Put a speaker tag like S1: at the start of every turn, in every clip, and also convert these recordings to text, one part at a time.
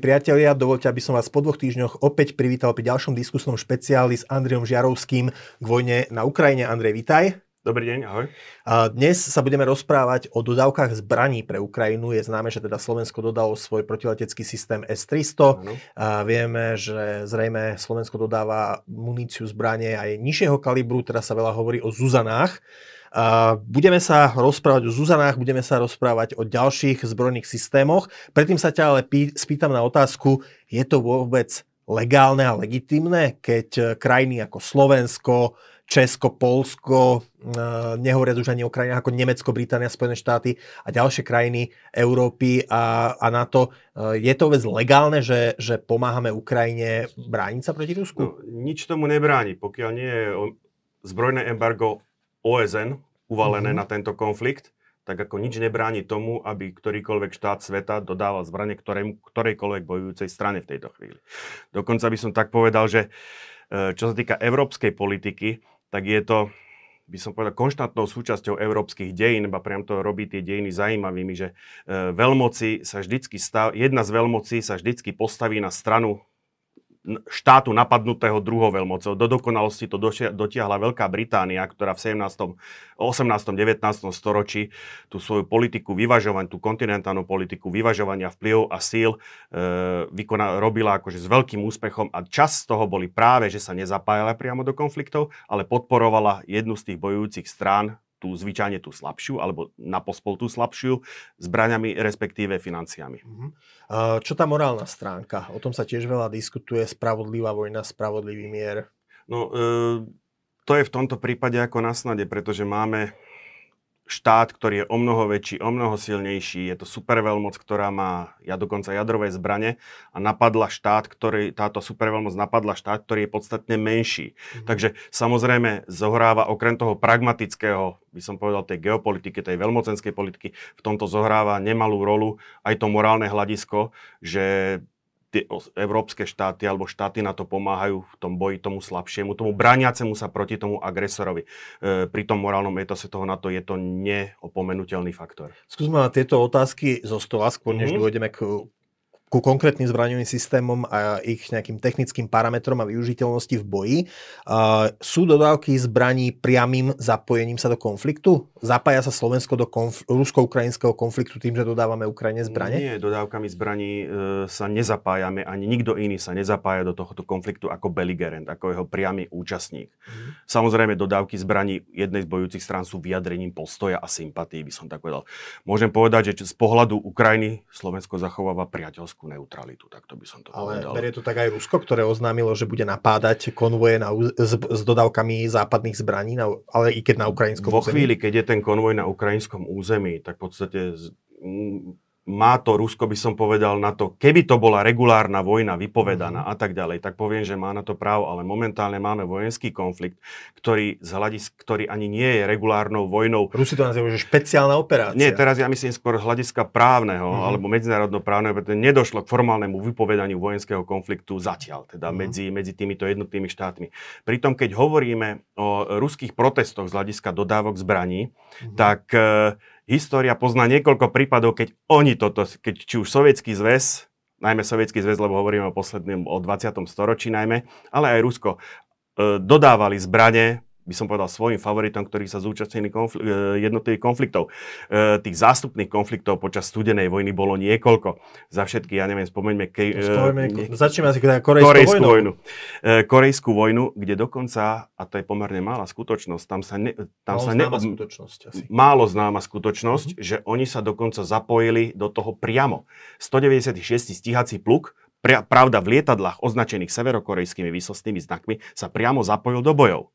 S1: priatelia, dovolte, aby som vás po dvoch týždňoch opäť privítal pri ďalšom diskusnom špeciáli s Andrejom Žiarovským k vojne na Ukrajine. Andrej, vitaj.
S2: Dobrý deň, ahoj.
S1: A dnes sa budeme rozprávať o dodávkach zbraní pre Ukrajinu. Je známe, že teda Slovensko dodalo svoj protiletecký systém S-300. A vieme, že zrejme Slovensko dodáva muníciu zbranie aj nižšieho kalibru, teda sa veľa hovorí o Zuzanách. Budeme sa rozprávať o Zuzanách, budeme sa rozprávať o ďalších zbrojných systémoch. Predtým sa ťa ale pý, spýtam na otázku, je to vôbec legálne a legitimné, keď krajiny ako Slovensko, Česko, Polsko, nehovoriac už ani o krajinách ako Nemecko, Británia, Spojené štáty a ďalšie krajiny Európy a, a NATO. Je to vôbec legálne, že, že pomáhame Ukrajine brániť sa proti Rusku? No,
S2: nič tomu nebráni, pokiaľ nie je zbrojné embargo OSN uvalené mm-hmm. na tento konflikt, tak ako nič nebráni tomu, aby ktorýkoľvek štát sveta dodával zbranie ktoré, ktorejkoľvek bojujúcej strane v tejto chvíli. Dokonca by som tak povedal, že e, čo sa týka európskej politiky, tak je to by som povedal, konštantnou súčasťou európskych dejín, ba priam to robí tie dejiny zaujímavými, že e, veľmoci sa vždycky stav, jedna z veľmocí sa vždycky postaví na stranu štátu napadnutého druhou veľmocou. Do dokonalosti to dotiahla Veľká Británia, ktorá v 17., 18., 19. storočí tú svoju politiku vyvažovania, tú kontinentálnu politiku vyvažovania vplyvov a síl e, vykona, robila akože s veľkým úspechom a čas z toho boli práve, že sa nezapájala priamo do konfliktov, ale podporovala jednu z tých bojujúcich strán, tú zvyčajne tú slabšiu, alebo na pospol tú slabšiu, zbraňami, respektíve financiami. Uh-huh.
S1: Čo tá morálna stránka? O tom sa tiež veľa diskutuje. Spravodlivá vojna, spravodlivý mier.
S2: No, e, to je v tomto prípade ako na snade, pretože máme štát, ktorý je o mnoho väčší, o mnoho silnejší. Je to superveľmoc, ktorá má ja dokonca jadrové zbrane a napadla štát, ktorý, táto superveľmoc napadla štát, ktorý je podstatne menší. Mm-hmm. Takže samozrejme zohráva okrem toho pragmatického, by som povedal, tej geopolitiky, tej veľmocenskej politiky, v tomto zohráva nemalú rolu aj to morálne hľadisko, že tie európske štáty alebo štáty na to pomáhajú v tom boji tomu slabšiemu, tomu brániacemu sa proti tomu agresorovi. E, pri tom morálnom etose toho na to je to neopomenutelný faktor.
S1: Skúsme na tieto otázky zo stola, skôr než mm-hmm. dôjdeme k ku konkrétnym zbraňovým systémom a ich nejakým technickým parametrom a využiteľnosti v boji. Uh, sú dodávky zbraní priamým zapojením sa do konfliktu? Zapája sa Slovensko do konf- rusko-ukrajinského konfliktu tým, že dodávame Ukrajine zbranie?
S2: Nie, dodávkami zbraní e, sa nezapájame, ani nikto iný sa nezapája do tohoto konfliktu ako beligerent, ako jeho priamy účastník. Mm. Samozrejme, dodávky zbraní jednej z bojúcich strán sú vyjadrením postoja a sympatí, by som tak povedal. Môžem povedať, že z pohľadu Ukrajiny Slovensko zachováva priateľskú energetickú neutralitu, tak to by som to
S1: Ale
S2: povedal.
S1: berie to tak aj Rusko, ktoré oznámilo, že bude napádať konvoje na, s, s dodávkami západných zbraní, na, ale i keď na ukrajinskom
S2: Vo území? chvíli, keď je ten konvoj na ukrajinskom území, tak v podstate má to Rusko, by som povedal, na to, keby to bola regulárna vojna vypovedaná mm. a tak ďalej, tak poviem, že má na to právo, ale momentálne máme vojenský konflikt, ktorý, z hľadis, ktorý ani nie je regulárnou vojnou.
S1: Rusi to nazývajú, že špeciálna operácia.
S2: Nie, teraz ja myslím skôr hľadiska právneho mm. alebo medzinárodno právneho, pretože nedošlo k formálnemu vypovedaniu vojenského konfliktu zatiaľ, teda mm. medzi, medzi týmito jednotnými štátmi. Pritom, keď hovoríme o ruských protestoch z hľadiska dodávok zbraní, mm. tak e, história pozná niekoľko prípadov, keď oni toto, keď či už sovietský zväz, najmä sovietský zväz, lebo hovoríme o poslednom, o 20. storočí najmä, ale aj Rusko, e, dodávali zbrane by som povedal, svojim favoritom, ktorí sa zúčastnili konfl- e, jednotlivých konfliktov. E, tých zástupných konfliktov počas studenej vojny bolo niekoľko. Za všetky, ja neviem, spomeňme... Ke,
S1: e, začneme asi korejskú, korejskú vojnu.
S2: vojnu. Korejskú vojnu, kde dokonca, a to je pomerne malá skutočnosť, tam sa... Ne, tam
S1: málo
S2: sa
S1: ne, známa skutočnosť asi.
S2: Málo známa skutočnosť, mm-hmm. že oni sa dokonca zapojili do toho priamo. 196. stíhací pluk pravda v lietadlách označených severokorejskými výsostnými znakmi sa priamo zapojil do bojov.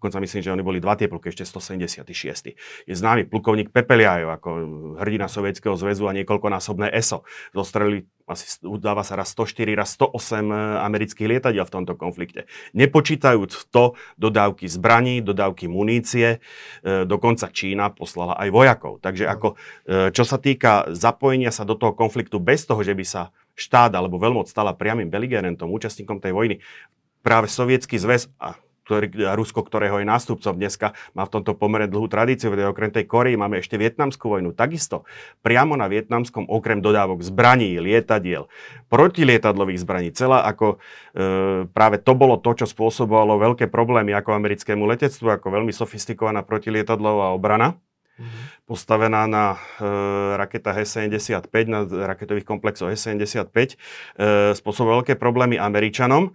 S2: Dokonca myslím, že oni boli dva tie pluky, ešte 176. Je známy plukovník Pepeliajov ako hrdina Sovietskeho zväzu a niekoľkonásobné ESO. Zostrelili asi udáva sa raz 104, raz 108 e, amerických lietadiel v tomto konflikte. Nepočítajúc to dodávky zbraní, dodávky munície, e, dokonca Čína poslala aj vojakov. Takže ako, e, čo sa týka zapojenia sa do toho konfliktu bez toho, že by sa štát alebo veľmoc stala priamým beligerentom, účastníkom tej vojny, práve sovietský zväz a ktorý, Rusko, ktorého je nástupcom dneska, má v tomto pomere dlhú tradíciu. Okrem tej Korei máme ešte vietnamskú vojnu. Takisto priamo na vietnamskom, okrem dodávok zbraní, lietadiel, protilietadlových zbraní, celá ako e, práve to bolo to, čo spôsobovalo veľké problémy ako americkému letectvu, ako veľmi sofistikovaná protilietadlová obrana mm-hmm. postavená na e, raketách S-75, na raketových komplexoch S-75, e, spôsobuje veľké problémy Američanom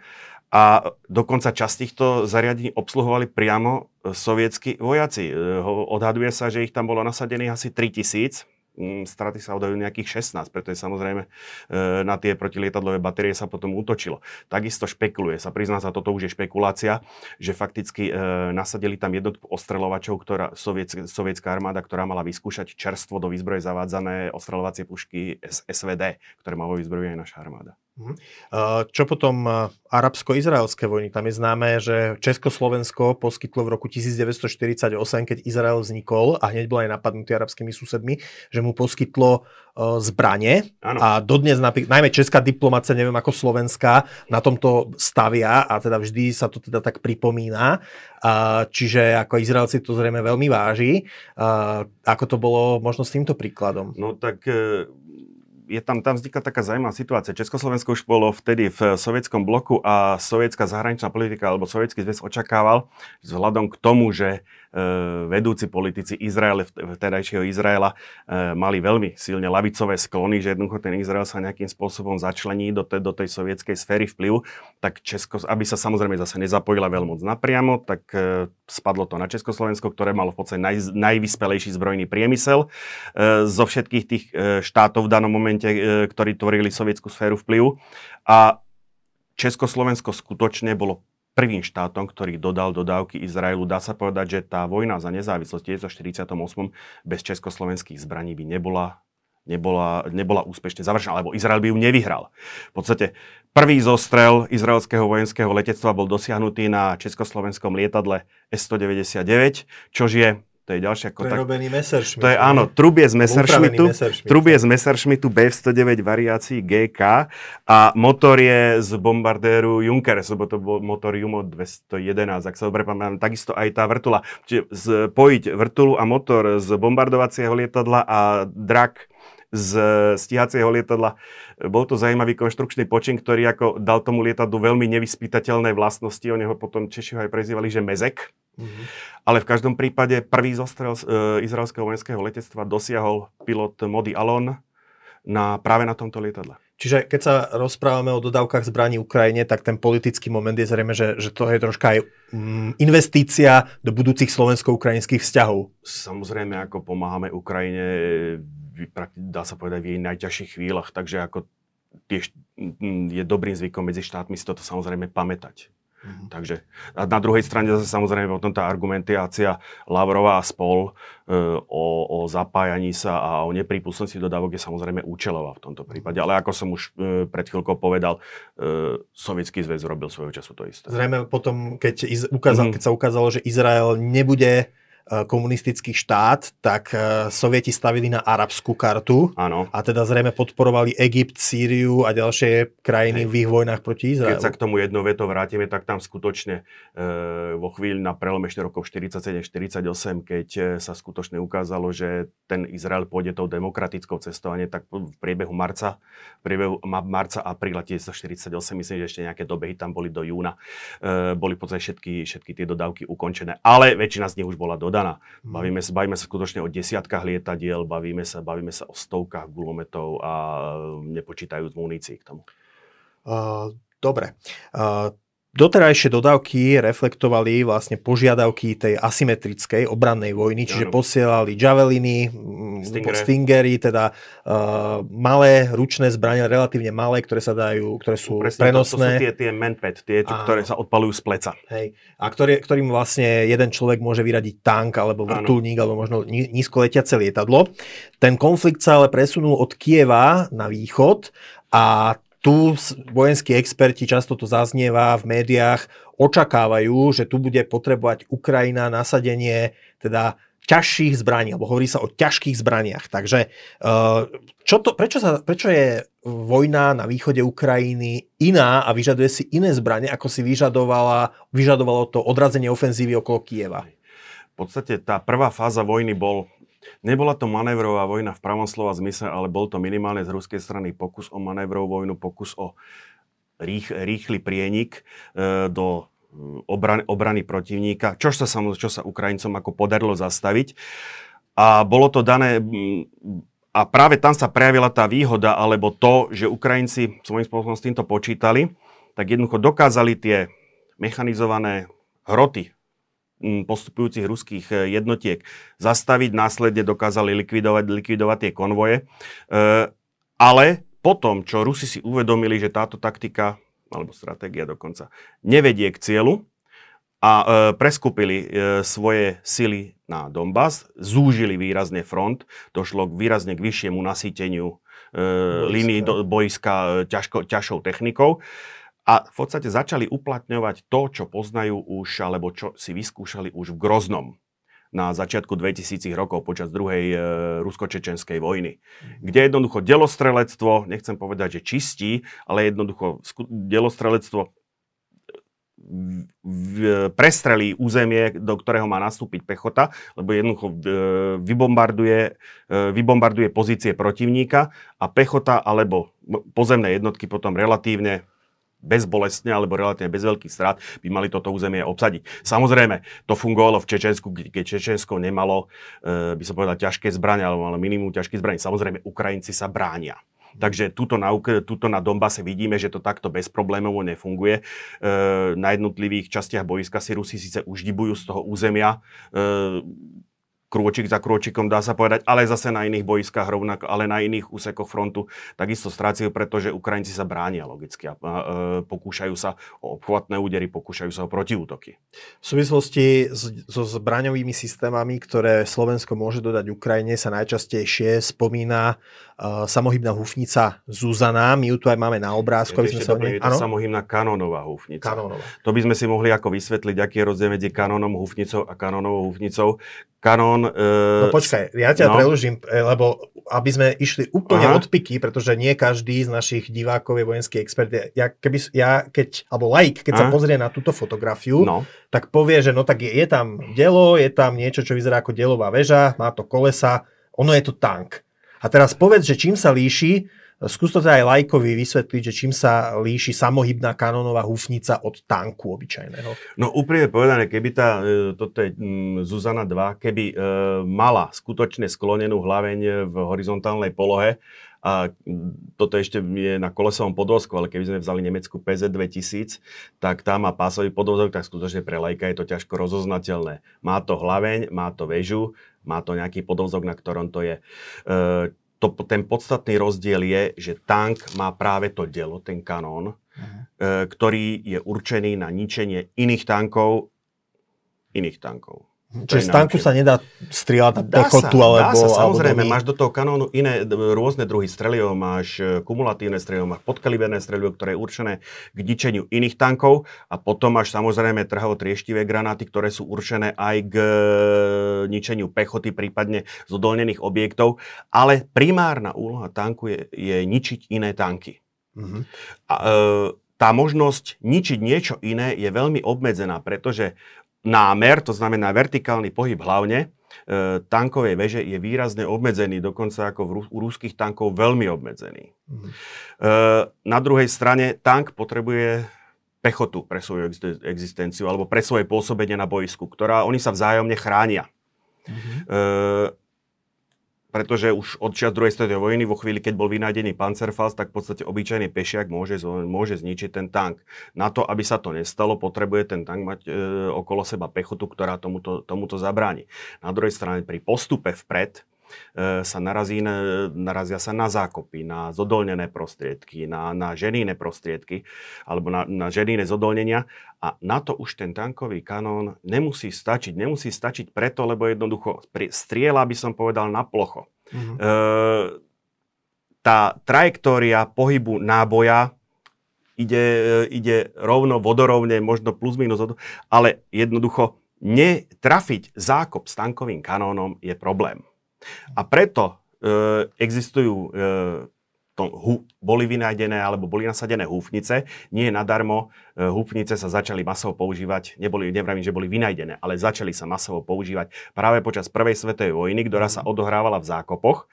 S2: a dokonca časť týchto zariadení obsluhovali priamo sovietskí vojaci. E, odhaduje sa, že ich tam bolo nasadených asi 3000 Mm, straty sa odajú nejakých 16, pretože samozrejme e, na tie protilietadlové batérie sa potom útočilo. Takisto špekuluje sa, prizná sa, toto už je špekulácia, že fakticky e, nasadili tam jednotku ostreľovačov, ktorá, sovietská, armáda, ktorá mala vyskúšať čerstvo do výzbroje zavádzané ostreľovacie pušky SVD, ktoré má vo výzbroji aj naša armáda.
S1: Mhm. Čo potom arabsko-izraelské vojny? Tam je známe, že Československo poskytlo v roku 1948, keď Izrael vznikol a hneď bol aj napadnutý arabskými susedmi, že mu poskytlo zbranie ano. a dodnes najmä česká diplomácia, neviem ako slovenská, na tomto stavia a teda vždy sa to teda tak pripomína. Čiže ako Izraelci to zrejme veľmi váži. Ako to bolo možno s týmto príkladom?
S2: No tak e, je tam, tam vznikla taká zaujímavá situácia. Československo už bolo vtedy v sovietskom bloku a sovietská zahraničná politika alebo sovietský zväz očakával, vzhľadom k tomu, že E, vedúci politici Izraele, vtedajšieho Izraela, e, mali veľmi silne lavicové sklony, že jednoducho ten Izrael sa nejakým spôsobom začlení do, te, do tej sovietskej sféry vplyvu, tak Česko, aby sa samozrejme zase nezapojila veľmi moc napriamo, tak e, spadlo to na Československo, ktoré malo v podstate naj, najvyspelejší zbrojný priemysel zo všetkých tých štátov v danom momente, ktorí tvorili sovietskú sféru vplyvu. A Československo skutočne bolo prvým štátom, ktorý dodal dodávky Izraelu. Dá sa povedať, že tá vojna za nezávislosť v 1948 bez československých zbraní by nebola nebola, nebola úspešne završená, alebo Izrael by ju nevyhral. V podstate prvý zostrel izraelského vojenského letectva bol dosiahnutý na československom lietadle S-199, čož je to je ďalšia
S1: kota. Prerobený Messerschmitt.
S2: To je áno, trubie z Messerschmittu, trubie z Messerschmittu BF-109 variácií GK a motor je z bombardéru Junkers, lebo to bol motor Jumo 211, ak sa dobre pamätám, takisto aj tá vrtula. Čiže spojiť vrtulu a motor z bombardovacieho lietadla a drak z stíhacieho lietadla. Bol to zaujímavý konštrukčný počin, ktorý ako dal tomu lietadlu veľmi nevyspytateľné vlastnosti. Oni ho potom Češi ho aj prezývali, že mezek. Mm-hmm. Ale v každom prípade prvý zostrel e, izraelského vojenského letectva dosiahol pilot Modi Alon na, práve na tomto lietadle.
S1: Čiže keď sa rozprávame o dodávkach zbraní Ukrajine, tak ten politický moment je zrejme, že, že to je troška aj mm, investícia do budúcich slovensko-ukrajinských vzťahov.
S2: Samozrejme, ako pomáhame Ukrajine, dá sa povedať, v jej najťažších chvíľach, takže ako tiež je dobrým zvykom medzi štátmi si toto samozrejme pamätať. Mm-hmm. Takže a na druhej strane zase samozrejme potom tá argumentácia Lavrova a spol e, o, o zapájaní sa a o neprípustnosti dodávok je samozrejme účelová v tomto prípade. Ale ako som už e, pred chvíľkou povedal, e, Sovietský zväz robil svojho času to isté.
S1: Zrejme potom, keď, iz, ukázal, mm-hmm. keď sa ukázalo, že Izrael nebude komunistický štát, tak eh, sovieti stavili na arabskú kartu
S2: Áno.
S1: a teda zrejme podporovali Egypt, Sýriu a ďalšie krajiny Hej. v ich vojnách proti Izraelu.
S2: Keď sa k tomu jedno veto vrátime, tak tam skutočne e, vo chvíli na prelome ešte rokov 47-48, keď sa skutočne ukázalo, že ten Izrael pôjde tou demokratickou cestou, a nie tak v priebehu marca, v priebehu marca, apríla 1948, myslím, že ešte nejaké dobehy tam boli do júna, e, boli v podstate všetky, všetky tie dodávky ukončené, ale väčšina z nich už bola dodaná dodaná. Hmm. Bavíme sa, bavíme sa skutočne o desiatkách lietadiel, bavíme sa, bavíme sa o stovkách gulometov a nepočítajúc munícií k tomu.
S1: Uh, dobre. Uh, Doterajšie dodávky reflektovali vlastne požiadavky tej asymetrickej obrannej vojny, čiže ano. posielali javeliny, mm, Stingere. stingery, teda uh, malé ručné zbrania, relatívne malé, ktoré sa dajú, ktoré sú Presne, prenosné.
S2: To, to sú tie, tie manpad, tie, čo, ktoré sa odpalujú z pleca.
S1: Hej. A ktorý, ktorým vlastne jeden človek môže vyradiť tank, alebo vrtulník, alebo možno nízko letiace lietadlo. Ten konflikt sa ale presunul od Kieva na východ a tu vojenskí experti, často to zaznieva v médiách, očakávajú, že tu bude potrebovať Ukrajina nasadenie teda ťažších zbraní, alebo hovorí sa o ťažkých zbraniach. Takže uh, čo to, prečo, sa, prečo je vojna na východe Ukrajiny iná a vyžaduje si iné zbranie, ako si vyžadovala, vyžadovalo to odrazenie ofenzívy okolo Kieva?
S2: V podstate tá prvá fáza vojny bol Nebola to manévrová vojna v pravom slova zmysle, ale bol to minimálne z ruskej strany pokus o manévrovú vojnu, pokus o rých, rýchly prienik e, do obrany, obrany protivníka, čo sa, čo sa Ukrajincom ako podarilo zastaviť. A bolo to dané a práve tam sa prejavila tá výhoda, alebo to, že Ukrajinci svojím spôsobom s týmto počítali, tak jednoducho dokázali tie mechanizované hroty postupujúcich ruských e, jednotiek zastaviť, následne dokázali likvidovať, likvidovať tie konvoje. E, ale potom, čo Rusi si uvedomili, že táto taktika alebo stratégia dokonca, nevedie k cieľu a e, preskupili e, svoje sily na Donbass, zúžili výrazne front, došlo k výrazne k vyššiemu nasýteniu e, línií do, boiska e, ťažko, ťažšou technikou a v podstate začali uplatňovať to, čo poznajú už, alebo čo si vyskúšali už v Groznom na začiatku 2000 rokov počas druhej e, rusko-čečenskej vojny. Mhm. Kde jednoducho delostrelectvo, nechcem povedať, že čistí, ale jednoducho delostrelectvo prestrelí územie, do ktorého má nastúpiť pechota, lebo jednoducho e, vybombarduje, e, vybombarduje pozície protivníka a pechota alebo pozemné jednotky potom relatívne bezbolestne alebo relatívne bez veľkých strát by mali toto územie obsadiť. Samozrejme, to fungovalo v Čečensku, keď Čečensko nemalo, e, by som povedal, ťažké zbranie, alebo malo minimum ťažkých zbraní. Samozrejme, Ukrajinci sa bránia. Takže tuto na, tuto na Donbase vidíme, že to takto bezproblémovo nefunguje. E, na jednotlivých častiach boiska si Rusi síce už z toho územia, e, krôčik za krôčikom, dá sa povedať, ale zase na iných boiskách rovnako, ale na iných úsekoch frontu takisto strácajú, pretože Ukrajinci sa bránia logicky a e, pokúšajú sa o obchvatné údery, pokúšajú sa o protiútoky.
S1: V súvislosti so zbraňovými systémami, ktoré Slovensko môže dodať Ukrajine, sa najčastejšie spomína uh, samohybná húfnica Zuzana. My ju tu aj máme na obrázku.
S2: Je, sa dobre, je to samohybná kanónová húfnica.
S1: Kanónová.
S2: To by sme si mohli ako vysvetliť, aký je rozdiel medzi kanónom húfnicou a kanónovou húfnicou. Kanón...
S1: Uh, no počkaj, ja ťa no. preložím, e, lebo aby sme išli úplne Aha. od piky, pretože nie každý z našich divákov je vojenský expert. Ja, keby, ja keď, alebo like, keď Aha. sa pozrie na túto fotografiu, no. tak povie, že no tak je, je tam delo, je tam niečo, čo vyzerá ako delová väža, má to kolesa, ono je to tank. A teraz povedz, že čím sa líši, skús to teda aj lajkovi vysvetliť, že čím sa líši samohybná kanónová húfnica od tanku obyčajného.
S2: No úprimne povedané, keby tá, e, toto je mm, Zuzana 2, keby e, mala skutočne sklonenú hlaveň v horizontálnej polohe, a mm, toto ešte je na kolesovom podvozku, ale keby sme vzali nemeckú PZ 2000, tak tá má pásový podvozok, tak skutočne pre lajka je to ťažko rozoznateľné. Má to hlaveň, má to väžu, má to nejaký podvozok, na ktorom to je. E, to, ten podstatný rozdiel je, že tank má práve to dielo, ten kanón, uh-huh. ktorý je určený na ničenie iných tankov, iných tankov.
S1: Čiže z tanku sa nedá strieľať na pechotu alebo... Dá
S2: sa, samozrejme, alebo máš do toho kanónu iné rôzne druhy streliov, máš e, kumulatívne strelivo, máš podkaliberné strelivo, ktoré je určené k ničeniu iných tankov a potom máš samozrejme trhavo trieštivé granáty, ktoré sú určené aj k e, ničeniu pechoty, prípadne zodolnených objektov, ale primárna úloha tanku je, je ničiť iné tanky. Mm-hmm. A, e, tá možnosť ničiť niečo iné je veľmi obmedzená, pretože námer, to znamená vertikálny pohyb hlavne, e, tankovej veže je výrazne obmedzený, dokonca ako v, u ruských tankov veľmi obmedzený. Mm. Na druhej strane tank potrebuje pechotu pre svoju existenciu alebo pre svoje pôsobenie na boisku, ktorá oni sa vzájomne chránia. Mm-hmm. Pretože už od čas druhej svetovej vojny, vo chvíli, keď bol vynájdený Panzerfaust, tak v podstate obyčajný pešiak môže, môže zničiť ten tank. Na to, aby sa to nestalo, potrebuje ten tank mať e, okolo seba pechotu, ktorá tomuto, tomuto zabráni. Na druhej strane, pri postupe vpred, sa narazí, narazia sa na zákopy, na zodolnené prostriedky, na, na ženíne prostriedky alebo na, na ženíne zodolnenia a na to už ten tankový kanón nemusí stačiť. Nemusí stačiť preto, lebo jednoducho strieľa by som povedal na plocho. Mm-hmm. E, tá trajektória pohybu náboja ide, ide rovno, vodorovne, možno plus minus, ale jednoducho netrafiť zákop s tankovým kanónom je problém. A preto e, existujú e, to, hu, boli vynajdené alebo boli nasadené húfnice. Nie nadarmo e, húfnice sa začali masovo používať, neboli, nevravím, že boli vynajdené, ale začali sa masovo používať práve počas Prvej svetovej vojny, ktorá sa odohrávala v zákopoch.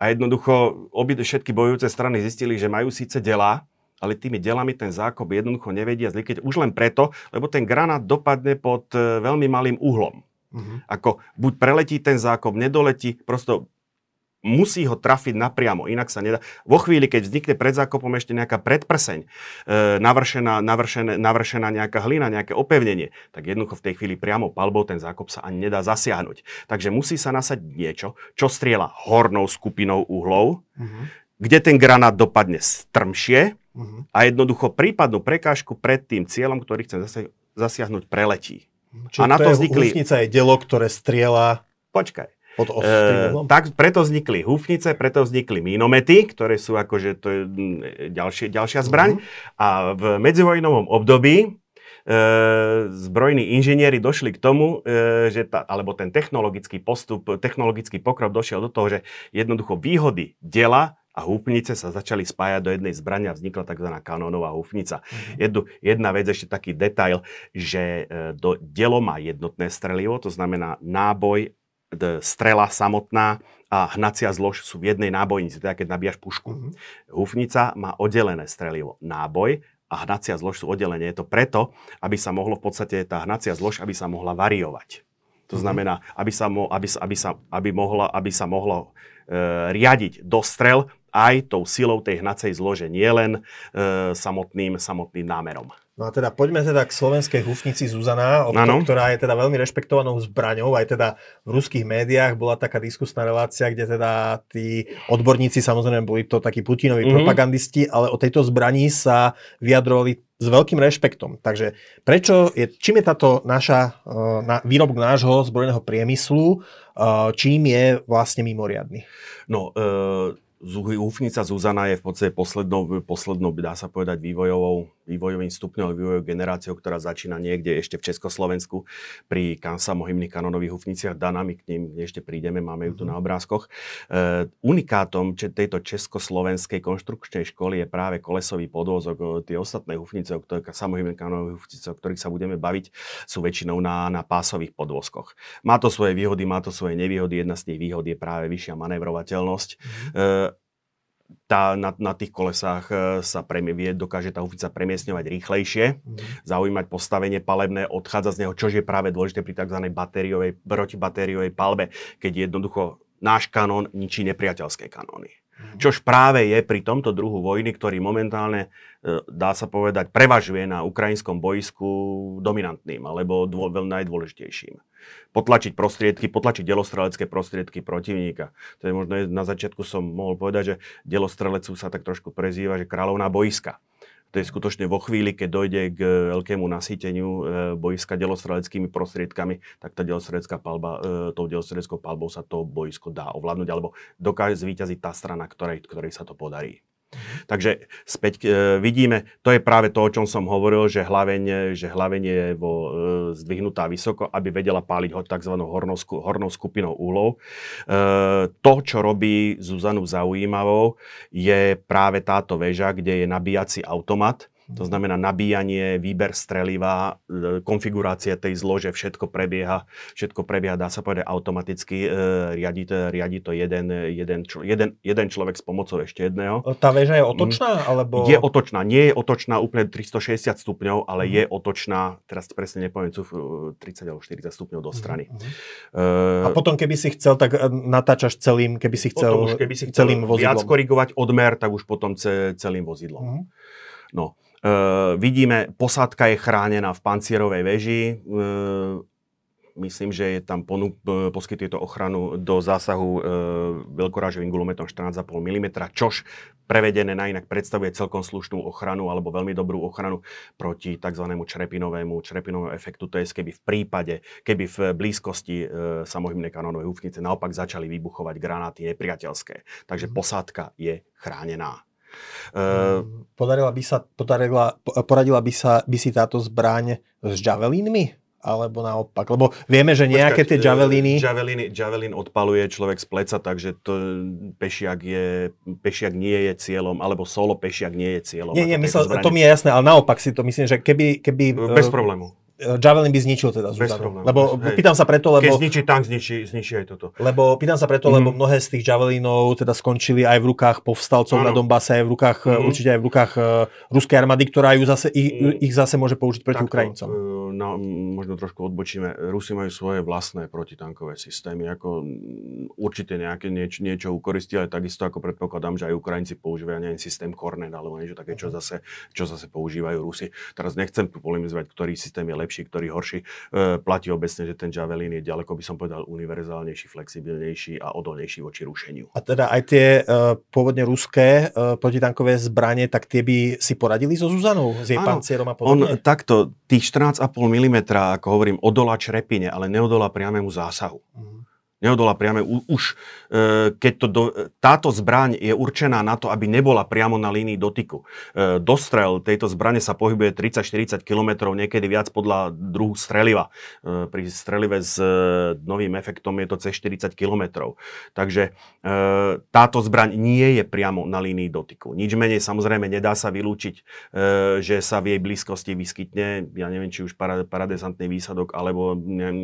S2: A jednoducho obidve všetky bojujúce strany zistili, že majú síce delá, ale tými delami ten zákop jednoducho nevedia zlikviť už len preto, lebo ten granát dopadne pod e, veľmi malým uhlom. Uh-huh. Ako buď preletí ten zákop, nedoletí, prosto musí ho trafiť napriamo, inak sa nedá. Vo chvíli, keď vznikne pred zákopom ešte nejaká predprseň, e, navršená, navršené, navršená nejaká hlina, nejaké opevnenie, tak jednoducho v tej chvíli priamo palbou ten zákop sa ani nedá zasiahnuť. Takže musí sa nasať niečo, čo striela hornou skupinou uhlov, uh-huh. kde ten granát dopadne strmšie uh-huh. a jednoducho prípadnú prekážku pred tým cieľom, ktorý chce zasiahnuť, preletí.
S1: Čiže a na to, to vznikli... je dielo, ktoré striela...
S2: Počkaj. Pod e, tak preto vznikli húfnice, preto vznikli mínomety, ktoré sú akože to je ďalšie, ďalšia zbraň. Uh-huh. A v medzivojnovom období e, zbrojní inžinieri došli k tomu, e, že tá, alebo ten technologický postup, technologický pokrok došiel do toho, že jednoducho výhody dela a húfnice sa začali spájať do jednej zbrania a vznikla tzv. kanónová húfnica. Mm-hmm. Jednu, jedna vec, ešte taký detail, že e, do dielo má jednotné strelivo, to znamená náboj strela samotná a hnacia zlož sú v jednej nábojnici, teda keď nabíjaš pušku. Mm-hmm. Húfnica má oddelené strelivo. Náboj a hnacia zlož sú oddelené. Je to preto, aby sa mohlo v podstate tá hnacia zlož, aby sa mohla variovať. To mm-hmm. znamená, aby sa, mo, aby, aby sa, aby mohla, aby sa mohlo e, riadiť dostrel aj tou silou tej hnacej zlože, nielen e, samotným, samotným námerom.
S1: No a teda poďme teda k slovenskej hufnici Zuzana, to, ktorá je teda veľmi rešpektovanou zbraňou, aj teda v ruských médiách bola taká diskusná relácia, kde teda tí odborníci, samozrejme boli to takí Putinovi mm-hmm. propagandisti, ale o tejto zbraní sa vyjadrovali s veľkým rešpektom. Takže prečo je, čím je táto naša uh, na, výrobok nášho zbrojného priemyslu, uh, čím je vlastne mimoriadný?
S2: No, uh Úfnica Zuzana je v podstate poslednou, poslednou, dá sa povedať, vývojovou, vývojovým stupňom, vývojovou generáciou, ktorá začína niekde ešte v Československu pri samohymných kanonových húfniciach Danami, k ním ešte prídeme, máme ju tu na mhm. obrázkoch. E, unikátom tejto československej konštrukčnej školy je práve kolesový podvozok. Tie ostatné húfnice, samohymné kanonové húfnice, o ktorých sa budeme baviť, sú väčšinou na, na pásových podvozkoch. Má to svoje výhody, má to svoje nevýhody. Jedna z tých výhod je práve vyššia manevrovateľnosť. Mm-hmm. Tá, na, na tých kolesách e, sa premie, dokáže tá hufica premiesňovať rýchlejšie, mm. zaujímať postavenie palebné, odchádza z neho, čo je práve dôležité pri tzv. batériovej, protibatériovej palbe, keď jednoducho náš kanón ničí nepriateľské kanóny. Mm. Čož práve je pri tomto druhu vojny, ktorý momentálne, e, dá sa povedať, prevažuje na ukrajinskom bojsku dominantným, alebo dô, najdôležitejším potlačiť prostriedky, potlačiť delostrelecké prostriedky protivníka. To je možno na začiatku som mohol povedať, že delostrelecu sa tak trošku prezýva, že kráľovná boiska. To je skutočne vo chvíli, keď dojde k veľkému nasýteniu e, boiska delostreleckými prostriedkami, tak tá delostrelecká palba, e, tou delostreleckou palbou sa to boisko dá ovládnuť, alebo dokáže zvíťaziť tá strana, ktorej, ktorej sa to podarí. Takže späť e, vidíme, to je práve to, o čom som hovoril, že hlaveň, že hlaveň je vo, e, zdvihnutá vysoko, aby vedela páliť ho tzv. Hornou, hornou skupinou úlov. E, to, čo robí Zuzanu zaujímavou, je práve táto väža, kde je nabíjací automat, to znamená nabíjanie, výber streliva, e, konfigurácia tej zlože, všetko prebieha, všetko prebieha, dá sa povedať, automaticky. E, riadi, to, riadi to jeden, jeden, jeden, jeden človek s pomocou ešte jedného.
S1: Tá väža je otočná? Alebo...
S2: Je otočná. Nie je otočná úplne 360 stupňov, ale mm. je otočná, teraz presne nepoviem, 30 alebo 40 stupňov do strany. Mm.
S1: A potom, keby si chcel, tak natáčaš celým, keby si chcel,
S2: už, keby si chcel celým vozidlom. viac korigovať odmer, tak už potom celým vozidlom. Mm. No. Uh, vidíme, posádka je chránená v pancierovej veži. Uh, myslím, že je tam ponúk, uh, poskytuje to ochranu do zásahu uh, veľkorážovým gulometom 14,5 mm, čož prevedené na inak predstavuje celkom slušnú ochranu alebo veľmi dobrú ochranu proti tzv. črepinovému, črepinovému efektu. To je, keby v prípade, keby v blízkosti e, samohymnej kanónovej húfnice naopak začali vybuchovať granáty nepriateľské. Takže mhm. posádka je chránená.
S1: Uh, podarila by sa, podarila, poradila by, sa, by si táto zbraň s javelínmi? alebo naopak? Lebo vieme, že nejaké tie javeliny...
S2: Javeliny, javelin odpaluje človek z pleca, takže to pešiak, je, pešiak nie je cieľom, alebo solo pešiak nie je cieľom.
S1: Nie, nie, myslel, to mi je jasné, ale naopak si to myslím, že keby... keby
S2: Bez problému.
S1: Eh, Javelin by zničil teda Zuzanu. Lebo Hej. pýtam sa preto, lebo...
S2: Keď zničí tank, zničí, zničí aj toto.
S1: Lebo pýtam sa preto, mm. lebo mnohé z tých Javelinov teda skončili aj v rukách povstalcov ano. na Donbase, aj v rukách, mm. určite aj v rukách uh, ruskej armády, ktorá ju zase, ich, mm. ich zase môže použiť proti Takto, Ukrajincom.
S2: No, možno trošku odbočíme. Rusi majú svoje vlastné protitankové systémy, ako určite nejaké nieč, niečo ukoristí, ale takisto ako predpokladám, že aj Ukrajinci používajú neviem, systém Kornet alebo niečo také, čo mhm. zase, čo zase používajú Rusi. Teraz nechcem tu polemizovať, ktorý systém je lepší, ktorý horší E, platí obecne, že ten Javelin je ďaleko, by som povedal, univerzálnejší, flexibilnejší a odolnejší voči rušeniu.
S1: A teda aj tie uh, pôvodne ruské uh, protitankové zbranie, tak tie by si poradili so Zuzanou, s jej pancierom a podobne?
S2: On takto, tých 14,5 mm, ako hovorím, odolá črepine, ale neodolá priamému zásahu. Uh-huh neodolá priame. Už e, keď to do, táto zbraň je určená na to, aby nebola priamo na línii dotyku. E, dostrel tejto zbrane sa pohybuje 30-40 km, niekedy viac podľa druhu streliva. E, pri strelive s novým efektom je to cez 40 km. Takže táto zbraň nie je priamo na línii dotyku. Nič menej samozrejme nedá sa vylúčiť, že sa v jej blízkosti vyskytne, ja neviem, či už paradezantný výsadok, alebo neviem,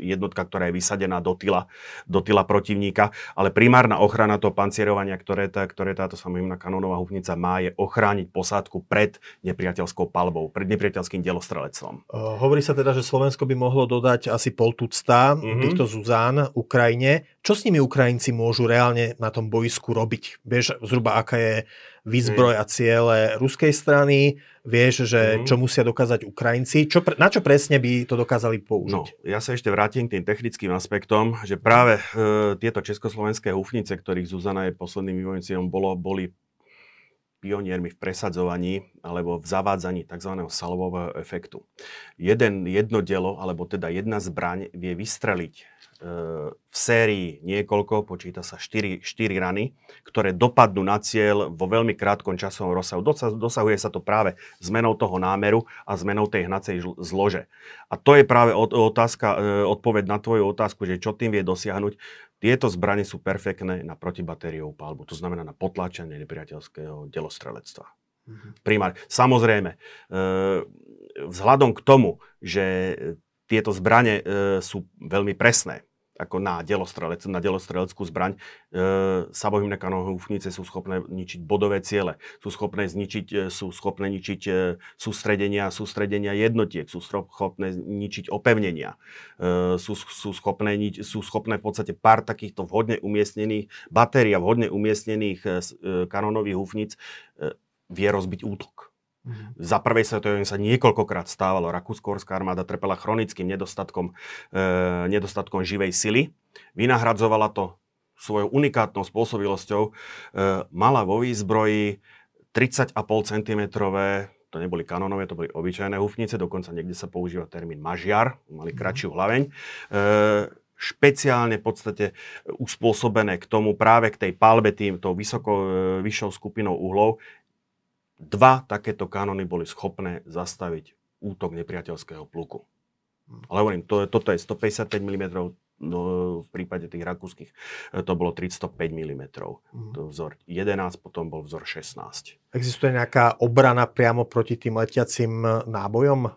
S2: jednotka, ktorá je vysadená do tyla, do tyla protivníka, ale primárna ochrana toho pancierovania, ktoré, tá, ktoré táto samohymná kanónová hufnica má, je ochrániť posádku pred nepriateľskou palbou, pred nepriateľským delostrelectvom.
S1: Uh, hovorí sa teda, že Slovensko by mohlo dodať asi pol tucta mm-hmm. týchto Zuzán Ukrajine. Čo s nimi Ukrajinci môžu reálne na tom boisku robiť? Vieš zhruba, aká je výzbroj a ciele ruskej strany, vieš, že mm. čo musia dokázať Ukrajinci. Čo, na čo presne by to dokázali použiť? No,
S2: ja sa ešte vrátim k tým technickým aspektom, že práve e, tieto československé hufnice, ktorých Zuzana je posledným vývojnicom, bolo, boli pioniermi v presadzovaní alebo v zavádzaní tzv. salového efektu. Jeden, jedno dielo, alebo teda jedna zbraň vie vystreliť v sérii niekoľko, počíta sa 4, 4 rany, ktoré dopadnú na cieľ vo veľmi krátkom časovom rozsahu. Dosahuje sa to práve zmenou toho námeru a zmenou tej hnacej zlože. A to je práve otázka, e, odpoveď na tvoju otázku, že čo tým vie dosiahnuť. Tieto zbranie sú perfektné na protibatériovú palbu, to znamená na potláčanie nepriateľského delostrelectva. Mm-hmm. Primár. Samozrejme, e, vzhľadom k tomu, že tieto zbranie e, sú veľmi presné, ako na delostrelec, na delostreleckú zbraň. E, samohymné kanónové sú schopné ničiť bodové ciele, sú schopné zničiť, e, sú schopné ničiť e, sústredenia, sústredenia jednotiek, sú schopné ničiť opevnenia, e, sú, sú, schopné, sú schopné v podstate pár takýchto vhodne umiestnených batérií a vhodne umiestnených e, e kanónových húfnic e, vie rozbiť útok. Mm-hmm. Za prvej svetovej sa niekoľkokrát stávalo. Rakúsko-horská armáda trpela chronickým nedostatkom, e, nedostatkom živej sily. Vynahradzovala to svojou unikátnou spôsobilosťou. E, mala vo výzbroji 30,5 cm to neboli kanonové, to boli obyčajné hufnice, dokonca niekde sa používa termín mažiar, mali mhm. kratšiu hlaveň. E, špeciálne v podstate uspôsobené k tomu práve k tej palbe tým, tou vysoko, e, vyššou skupinou uhlov, dva takéto kanóny boli schopné zastaviť útok nepriateľského pluku. Ale hovorím, to, toto je 155 mm, no, v prípade tých rakúskych e, to bolo 305 mm. Mm. To vzor 11, potom bol vzor 16.
S1: Existuje nejaká obrana priamo proti tým letiacim nábojom?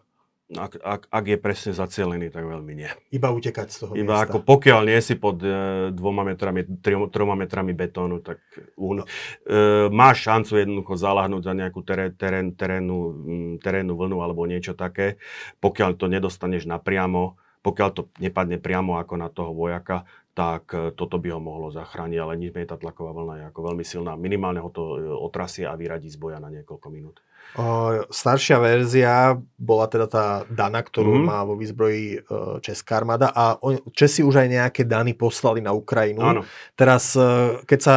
S2: Ak, ak, ak je presne zacielený, tak veľmi nie.
S1: Iba utekať z toho
S2: Iba
S1: miesta.
S2: ako pokiaľ nie si pod e, dvoma metrami, tri, troma metrami betónu, tak un, no. e, máš šancu jednoducho zalahnúť za nejakú terén, terén, terénnu, terénnu vlnu alebo niečo také, pokiaľ to nedostaneš napriamo, pokiaľ to nepadne priamo ako na toho vojaka, tak e, toto by ho mohlo zachrániť, ale nič tá tlaková vlna je ako veľmi silná. Minimálne ho to e, otrasie a vyradí z boja na niekoľko minút.
S1: O, staršia verzia bola teda tá Dana, ktorú mm. má vo výzbroji e, Česká armáda a on, Česi už aj nejaké Dany poslali na Ukrajinu. Áno. Teraz, e, keď sa,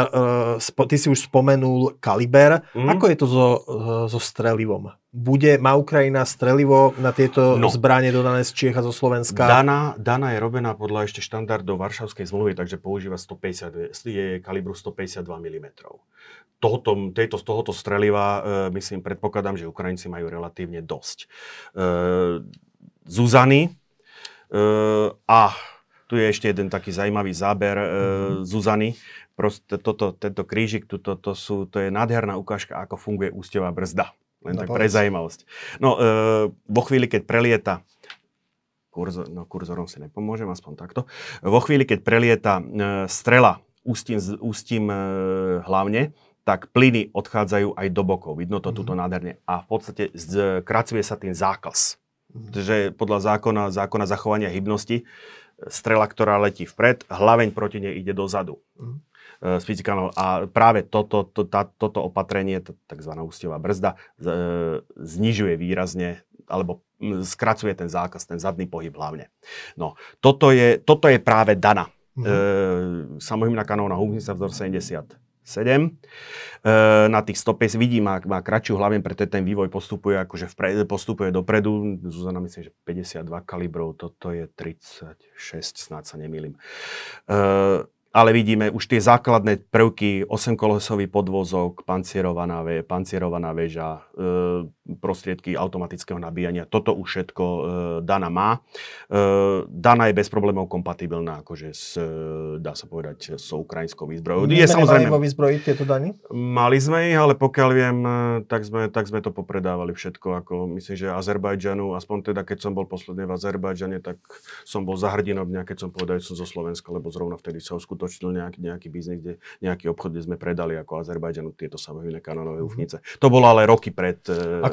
S1: e, ty si už spomenul Kaliber, mm. ako je to so, so strelivom? Bude, má Ukrajina strelivo na tieto no. zbranie dodané z Čiech a zo Slovenska?
S2: Dana, Dana je robená podľa ešte štandardov Varšavskej zmluvy, takže používa 150, je kalibru 152 mm tohoto, tejto, tohoto streliva, e, myslím, predpokladám, že Ukrajinci majú relatívne dosť. E, Zuzany. A tu je ešte jeden taký zaujímavý záber mm-hmm. Zuzany. Proste toto, tento krížik, to, to, sú, to je nádherná ukážka, ako funguje ústevá brzda. Len no, tak pre zaujímavosť. No, e, vo chvíli, keď prelieta kurzor, no kurzorom si nepomôžem, aspoň takto. Vo chvíli, keď prelieta e, strela ústím, ústím e, hlavne, tak plyny odchádzajú aj do bokov. Vidno to mm-hmm. tuto nádherne. A v podstate kracuje sa tým zákaz. Mhm. Že podľa zákona, zákona zachovania hybnosti, strela, ktorá letí vpred, hlaveň proti nej ide dozadu. Mm-hmm. E. A práve toto, to, tá, toto opatrenie, tzv. ústevá brzda, e, znižuje výrazne, alebo skracuje ten zákaz, ten zadný pohyb hlavne. No, toto je, toto je práve dana. Mm-hmm. E, samohymná kanóna Hubnica vzor 70 7. E, na tých 150 vidím má, má kratšiu hlavne, preto ten vývoj postupuje, akože vpred, postupuje dopredu. Zuzana myslím, že 52 kalibrov, toto je 36, snáď sa nemýlim. E, ale vidíme už tie základné prvky, 8 kolosový podvozok, pancierovaná, pancierovaná väža, e, prostriedky automatického nabíjania. Toto už všetko e, Dana má. E, Dana je bez problémov kompatibilná, akože s, e, dá sa povedať, s ukrajinskou výzbrojou.
S1: Je samozrejme... vo výzbroji tieto Dani?
S2: Mali sme ich, ale pokiaľ viem, e, tak sme, tak sme to popredávali všetko. Ako, myslím, že Azerbajdžanu, aspoň teda keď som bol posledne v Azerbajdžane, tak som bol za hrdinou dňa, keď som povedal, že som zo Slovenska, lebo zrovna vtedy sa uskutočnil nejaký, nejaký biznis, kde, nejaký obchod, kde sme predali ako Azerbajdžanu tieto samohybné kanónové mhm. ufnice. To bolo ale roky pred...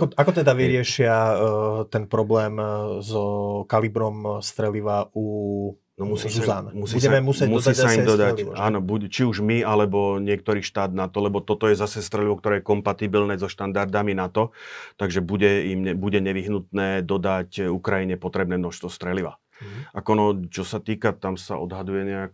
S1: ako, ako teda vyriešia uh, ten problém uh, so kalibrom streliva u No musí Zuzán. Musí
S2: Budeme sa, musieť musí dodať sa im dodať, strelivo, áno, buď, či už my, alebo niektorý štát na to, lebo toto je zase strelivo, ktoré je kompatibilné so štandardami NATO, takže bude im ne, bude nevyhnutné dodať Ukrajine potrebné množstvo streliva. Mm. Ako no, čo sa týka, tam sa odhaduje nejak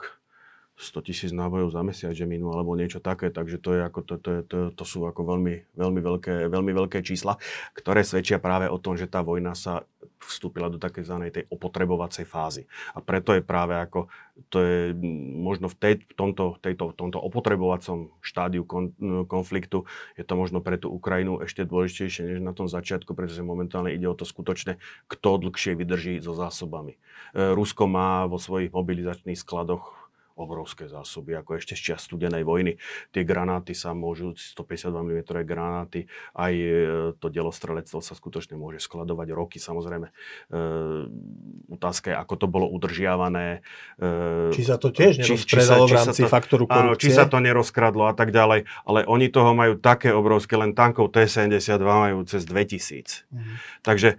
S2: 100 tisíc nábojov za mesiac, že minú, alebo niečo také, takže to, je ako, to, to, to, to sú ako veľmi, veľmi, veľké, veľmi veľké čísla, ktoré svedčia práve o tom, že tá vojna sa vstúpila do takej zanej tej opotrebovacej fázy. A preto je práve ako, to je možno v, tej, v tomto, tejto, tomto opotrebovacom štádiu kon, konfliktu, je to možno pre tú Ukrajinu ešte dôležitejšie než na tom začiatku, pretože momentálne ide o to skutočne, kto dlhšie vydrží so zásobami. E, Rusko má vo svojich mobilizačných skladoch obrovské zásoby, ako ešte z čas studenej vojny. Tie granáty sa môžu, 152 mm granáty, aj e, to delostrelectvo sa skutočne môže skladovať roky. Samozrejme, e, otázka je, ako to bolo udržiavané.
S1: E, či sa to tiež nerozpredalo v rámci to, faktoru korupcie? Áno,
S2: či sa to nerozkradlo a tak ďalej. Ale oni toho majú také obrovské, len tankov T-72 majú cez 2000. Mhm. Takže e,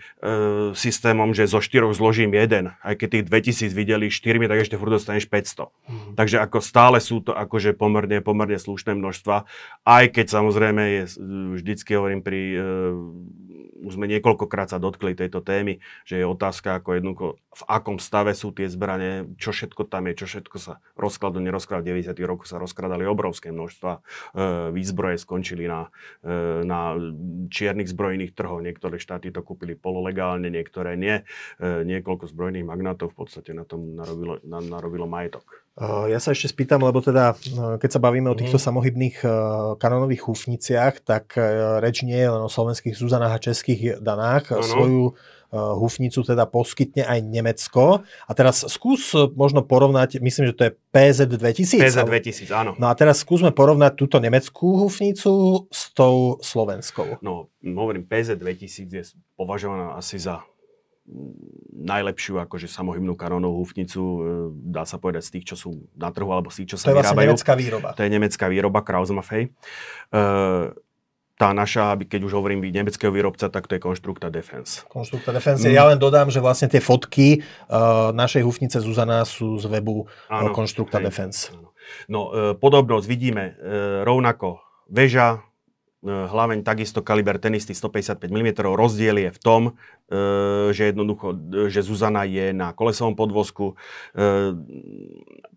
S2: systémom, že zo štyroch zložím jeden, aj keď tých 2000 videli štyrmi, tak ešte furt dostaneš 500. Mhm. Takže ako stále sú to akože pomerne, pomerne slušné množstva, aj keď samozrejme je, vždycky hovorím pri, uh, už sme niekoľkokrát sa dotkli tejto témy, že je otázka ako jednoducho, v akom stave sú tie zbranie, čo všetko tam je, čo všetko sa rozkladlo, nerozkladlo. V 90. rokoch sa rozkladali obrovské množstva uh, výzbroje, skončili na, uh, na čiernych zbrojných trhoch. Niektoré štáty to kúpili pololegálne, niektoré nie. Uh, niekoľko zbrojných magnátov v podstate na tom narobilo, na, narobilo majetok.
S1: Ja sa ešte spýtam, lebo teda, keď sa bavíme o mhm. týchto samohybných kanónových húfniciach, tak reč nie je len o slovenských Zuzanách a českých danách. Ano. Svoju húfnicu teda poskytne aj Nemecko. A teraz skús možno porovnať, myslím, že to je PZ 2000.
S2: PZ 2000, áno.
S1: No a teraz skúsme porovnať túto nemeckú húfnicu s tou slovenskou.
S2: No, hovorím, PZ 2000 je považovaná asi za najlepšiu akože samohybnú kanónovú húfnicu, e, dá sa povedať z tých, čo sú na trhu, alebo z tých, čo sa
S1: to je vlastne nemecká výroba.
S2: To je nemecká výroba, Krausmaffei. Uh, tá naša, keď už hovorím nemeckého výrobca, tak to je Konstrukta Defense.
S1: Konstrukta Defense. Mm. Ja len dodám, že vlastne tie fotky uh, našej hufnice Zuzana sú z webu áno, Konstrukta Defense. Áno.
S2: No, uh, podobnosť vidíme rovnako väža, E, hlaveň takisto kaliber ten istý 155 mm. Rozdiel je v tom, e, že jednoducho, e, že Zuzana je na kolesovom podvozku,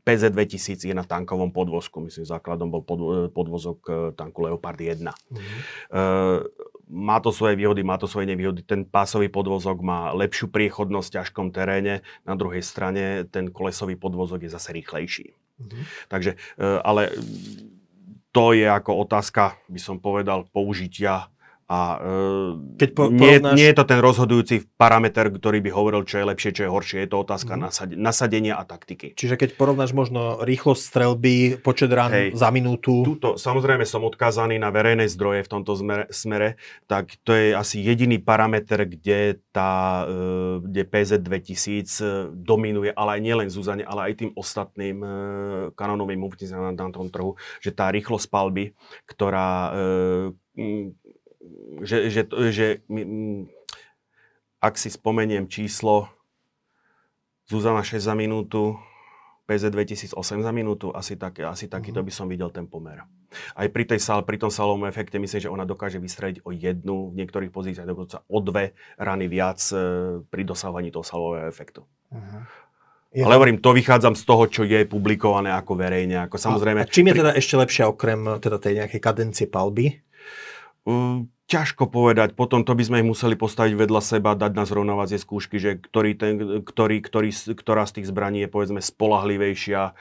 S2: PZ 2000 je na tankovom podvozku. Myslím, základom bol podvozok tanku Leopard 1. Mm-hmm. Má to svoje výhody, má to svoje nevýhody. Ten pásový podvozok má lepšiu priechodnosť v ťažkom teréne, na druhej strane ten kolesový podvozok je zase rýchlejší. Mm-hmm. Takže, ale to je ako otázka, by som povedal, použitia A e, Keď po, nie, porovnáš... nie je to ten rozhodujúci parameter, ktorý by hovoril, čo je lepšie, čo je horšie. Je to otázka mm. nasadenia a taktiky.
S1: Čiže keď porovnáš možno rýchlosť strelby, počet rán Hej, za minútu...
S2: Tuto, samozrejme som odkázaný na verejné zdroje v tomto smere, smere, tak to je asi jediný parameter, kde, tá, e, kde PZ 2000 dominuje, ale aj nielen Zuzane, ale aj tým ostatným kanonovým na, na tom trhu, že tá rýchlosť palby, ktorá že, že, že ak si spomeniem číslo Zuzana 6 za minútu, PZ 2008 za minútu, asi, tak, asi takýto mhm. by som videl ten pomer. Aj pri, tej sal, pri tom salovom efekte myslím, že ona dokáže vystreliť o jednu, v niektorých pozíciách dokonca o dve rany viac e, pri dosahovaní toho salového efektu. Uh-huh. Je Ale hovorím, to vychádzam z toho, čo je publikované ako verejne. Ako samozrejme,
S1: a, a čím je teda ešte lepšia okrem teda tej nejakej kadencie palby?
S2: Uh, ťažko povedať. Potom to by sme ich museli postaviť vedľa seba, dať na zrovnávacie skúšky, že ktorý ten, ktorý, ktorý, ktorá z tých zbraní je povedzme spolahlivejšia, e,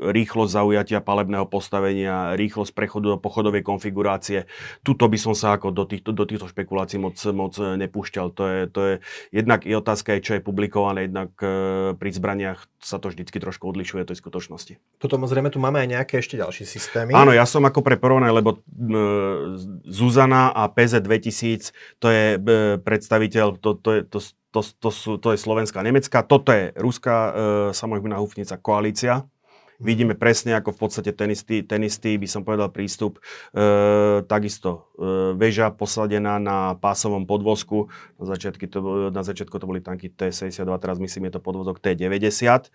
S2: rýchlosť zaujatia palebného postavenia, rýchlosť prechodu do pochodovej konfigurácie. Tuto by som sa ako do týchto, do týchto špekulácií moc, moc nepúšťal. To je, to je jednak i otázka, čo je publikované, jednak e, pri zbraniach sa to vždycky trošku odlišuje tej skutočnosti.
S1: Potom zrejme tu máme aj nejaké ešte ďalšie systémy.
S2: Áno, ja som ako pre porovnanie, lebo e, Zuzana Zuzana a PZ 2000, to je e, predstaviteľ, to, to, je, to, to, to, sú, to je slovenská, nemecká, toto je ruská e, samohybná hufnica koalícia. Vidíme presne ako v podstate ten istý, ten istý by som povedal, prístup. E, takisto e, väža posadená na pásovom podvozku. Na, začiatky to, na začiatku to boli tanky T-62, teraz myslím je to podvozok T-90.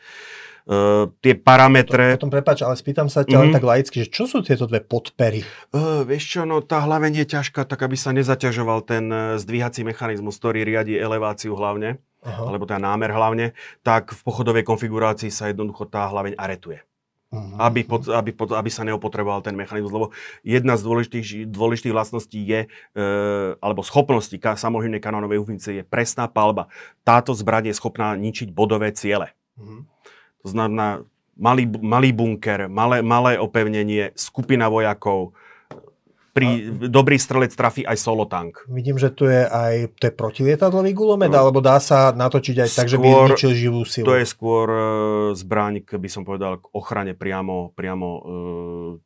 S2: Uh, tie parametre...
S1: Potom, potom prepáč, ale spýtam sa ťa mm-hmm. tak laicky, že čo sú tieto dve podpery?
S2: Uh, vieš čo, no tá hlaveň je ťažká, tak aby sa nezaťažoval ten zdvíhací mechanizmus, ktorý riadi eleváciu hlavne, Aha. alebo teda námer hlavne, tak v pochodovej konfigurácii sa jednoducho tá hlaveň aretuje. Uh-huh. Aby, pod, aby, pod, aby sa neopotreboval ten mechanizmus, lebo jedna z dôležitých, dôležitých vlastností je, e, alebo schopností ka, samohybnej kanónovej hufnice je presná palba. Táto zbraň je schopná ničiť bodové ciele. Uh-huh. To znamená malý, malý bunker, malé, malé opevnenie, skupina vojakov, pri a... dobrý strelec trafí aj solo tank.
S1: Vidím, že tu je aj to je protilietadlový gulomet, no. alebo dá sa natočiť aj skôr, tak, že by zničil živú silu?
S2: To je skôr uh, zbraň, by som povedal, k ochrane priamo, priamo uh,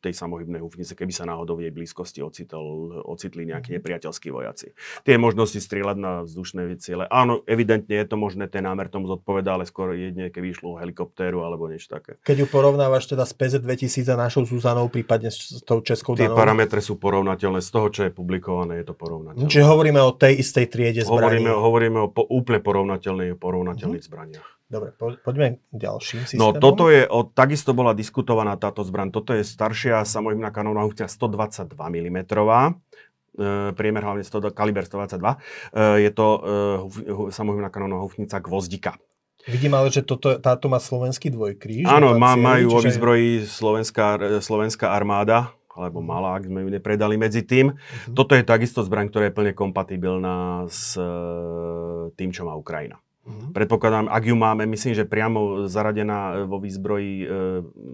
S2: tej samohybnej hufnice, keby sa náhodou v jej blízkosti ocitol, ocitli nejakí mhm. nepriateľskí vojaci. Tie možnosti strieľať na vzdušné ciele. Áno, evidentne je to možné, ten námer tomu zodpoveda, ale skôr jedne, keby išlo o helikoptéru alebo niečo také.
S1: Keď ju porovnávaš teda s PZ 2000 a našou Zuzanou, prípadne s tou českou
S2: Tie danou? parametre sú porovnané porovnateľné. Z toho, čo je publikované, je to porovnateľné.
S1: Čiže hovoríme o tej istej triede zbraní.
S2: Hovoríme, hovoríme o po, úplne porovnateľných, porovnateľných mm-hmm. zbraniach.
S1: Dobre, po, poďme k ďalším
S2: no, systémom. No toto je, o, takisto bola diskutovaná táto zbraň. Toto je staršia samohybná hufňa 122 mm. E, priemer hlavne 100, kaliber 122. E, je to e, samohybná kanónová hufnica Gvozdika.
S1: Vidím ale, že toto, táto má slovenský dvojkríž.
S2: Áno, má, majú čiže... vo výzbroji slovenská, slovenská armáda alebo malá, ak sme ju nepredali medzi tým. Uh-huh. Toto je takisto zbraň, ktorá je plne kompatibilná s e, tým, čo má Ukrajina. Uh-huh. Predpokladám, ak ju máme, myslím, že priamo zaradená vo výzbroji e,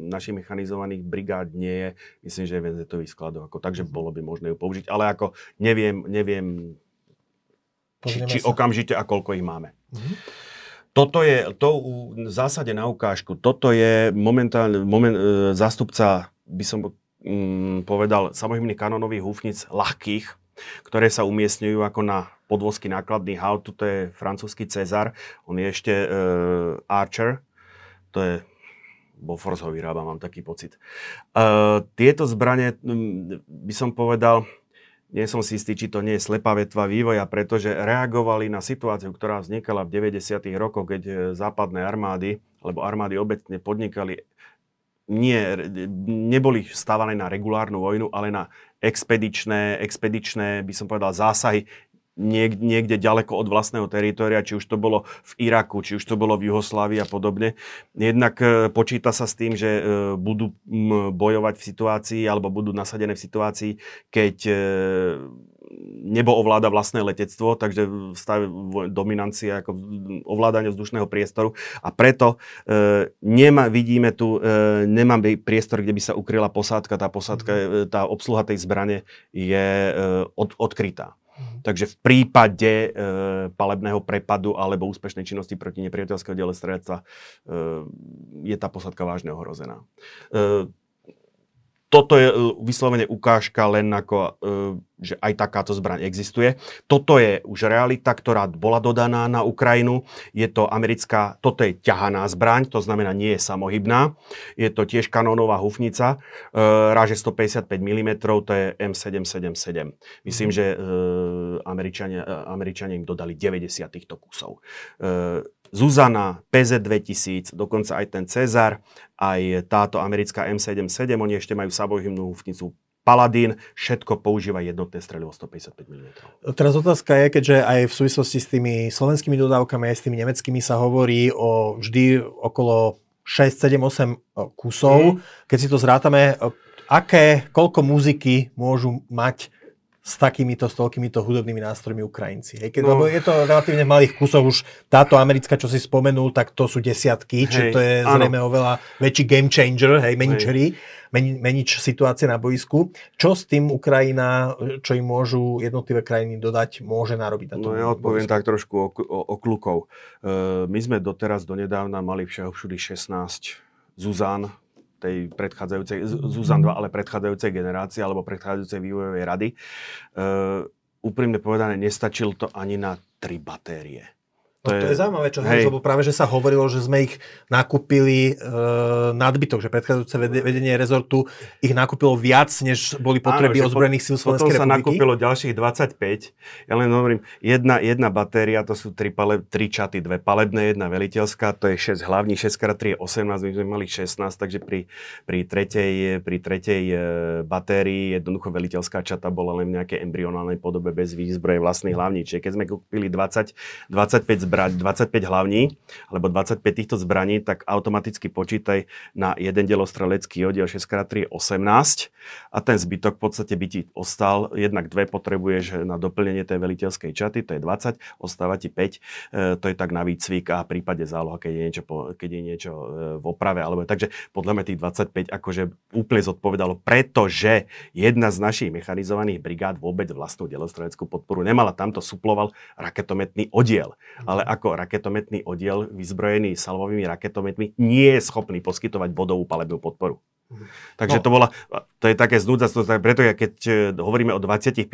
S2: našich mechanizovaných brigád nie je. Myslím, že je v NZ-ových skladoch, ako, takže bolo by možné ju použiť. Ale ako neviem, neviem či, či okamžite a koľko ich máme. Uh-huh. Toto je to v zásade na ukážku. Toto je momentálne moment, e, zástupca, by som mm, povedal, samohybných kanónových húfnic ľahkých, ktoré sa umiestňujú ako na podvozky nákladných aut. Tuto je francúzsky Cezar, on je ešte e, Archer, to je Bofors ho vyrába, mám taký pocit. E, tieto zbranie, by som povedal, nie som si istý, či to nie je slepá vetva vývoja, pretože reagovali na situáciu, ktorá vznikala v 90. rokoch, keď e, západné armády, alebo armády obecne podnikali nie, neboli stávané na regulárnu vojnu, ale na expedičné, expedičné, by som povedal, zásahy niek- niekde ďaleko od vlastného teritoria, či už to bolo v Iraku, či už to bolo v Juhoslávii a podobne. Jednak e, počíta sa s tým, že e, budú bojovať v situácii alebo budú nasadené v situácii, keď e, nebo ovláda vlastné letectvo, takže stav dominancie ako ovládanie vzdušného priestoru a preto e, nema, vidíme tu, e, nemáme priestor, kde by sa ukryla posádka, tá posádka, e, tá obsluha tej zbrane je e, od, odkrytá. Mhm. Takže v prípade e, palebného prepadu alebo úspešnej činnosti proti nepriateľského delestredstva e, je tá posádka vážne ohrozená. E, toto je e, vyslovene ukážka len ako, e, že aj takáto zbraň existuje. Toto je už realita, ktorá bola dodaná na Ukrajinu. Je to americká, toto je ťahaná zbraň, to znamená nie je samohybná. Je to tiež kanónová hufnica, e, ráže 155 mm, to je M777. Myslím, že Američania, Američania im dodali 90 týchto kusov. Zuzana, PZ2000, dokonca aj ten Cezar, aj táto americká M77, oni ešte majú samohymnú hufnicu Paladin, všetko používa jednotné strelivo 155 mm.
S1: Teraz otázka je, keďže aj v súvislosti s tými slovenskými dodávkami, aj s tými nemeckými sa hovorí o vždy okolo 6, 7, 8 kusov. Mm. Keď si to zrátame, aké, koľko muziky môžu mať s takýmito, s toľkýmito hudobnými nástrojmi Ukrajinci. Hej? Keď, no. Lebo je to relatívne malých kusoch, už táto americká, čo si spomenul, tak to sú desiatky, čiže to je zrejme oveľa väčší game changer, hej, meničery, meni, menič situácie na boisku. Čo s tým Ukrajina, čo im môžu jednotlivé krajiny dodať, môže narobiť na
S2: No ja odpoviem boisku? tak trošku o, o, o klukov. Uh, my sme doteraz donedávna mali všeho všudy 16 Zuzán, tej predchádzajúcej, Zuzan 2, ale predchádzajúcej generácie alebo predchádzajúcej vývojovej rady. Uh, úprimne povedané, nestačil to ani na tri batérie.
S1: To, no, to je, je zaujímavé, čo hovoríš, lebo práve, že sa hovorilo, že sme ich nakúpili e, nadbytok, že predchádzajúce vedenie rezortu ich nakúpilo viac, než boli potreby Áno, ozbrojených síl Slovenskej
S2: republiky. Potom sa nakúpilo ďalších 25. Ja len hovorím, jedna, jedna batéria, to sú tri, pale, tri čaty, dve palebné, jedna veliteľská, to je 6 hlavní, 6x3 je 18, my sme mali 16, takže pri, pri tretej, pri tretej e, batérii jednoducho veliteľská čata bola len v nejakej embryonálnej podobe bez výzbroje vlastných hlavní. Čiže keď sme kúpili 20, 25 zbraní, brať 25 hlavní, alebo 25 týchto zbraní, tak automaticky počítaj na jeden delostrelecký oddiel 6x3 18 a ten zbytok v podstate by ti ostal, jednak dve potrebuješ na doplnenie tej veliteľskej čaty, to je 20, ostáva ti 5, e, to je tak na výcvik a v prípade záloha, keď je niečo, keď je niečo e, v oprave. Alebo, takže podľa mňa tých 25 akože úplne zodpovedalo, pretože jedna z našich mechanizovaných brigád vôbec vlastnú delostreleckú podporu nemala. Tamto suploval raketometný oddiel. Ale ako raketometný oddiel vyzbrojený salvovými raketometmi nie je schopný poskytovať bodovú palebnú podporu. Mhm. Takže no. to bola, to je také znúdzactvo, preto ja keď e, hovoríme o 25,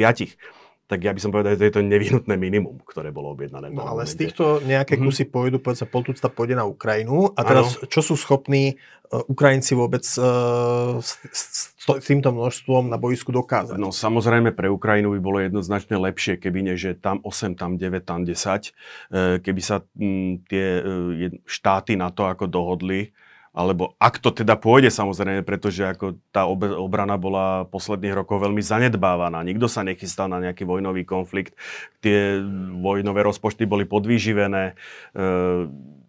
S2: tak ja by som povedal, že to je to nevyhnutné minimum, ktoré bolo objednané.
S1: No ale z týchto nejaké mm-hmm. kusy pôjdu, povedzme, poltucta pôjde na Ukrajinu a teraz ano. čo sú schopní uh, Ukrajinci vôbec uh, s, s, s týmto množstvom na boisku dokázať?
S2: No samozrejme pre Ukrajinu by bolo jednoznačne lepšie, keby nie, že tam 8, tam 9, tam 10, uh, keby sa m, tie uh, štáty na to ako dohodli, alebo ak to teda pôjde samozrejme, pretože ako tá obrana bola posledných rokov veľmi zanedbávaná. Nikto sa nechystal na nejaký vojnový konflikt. Tie vojnové rozpočty boli podvýživené. E-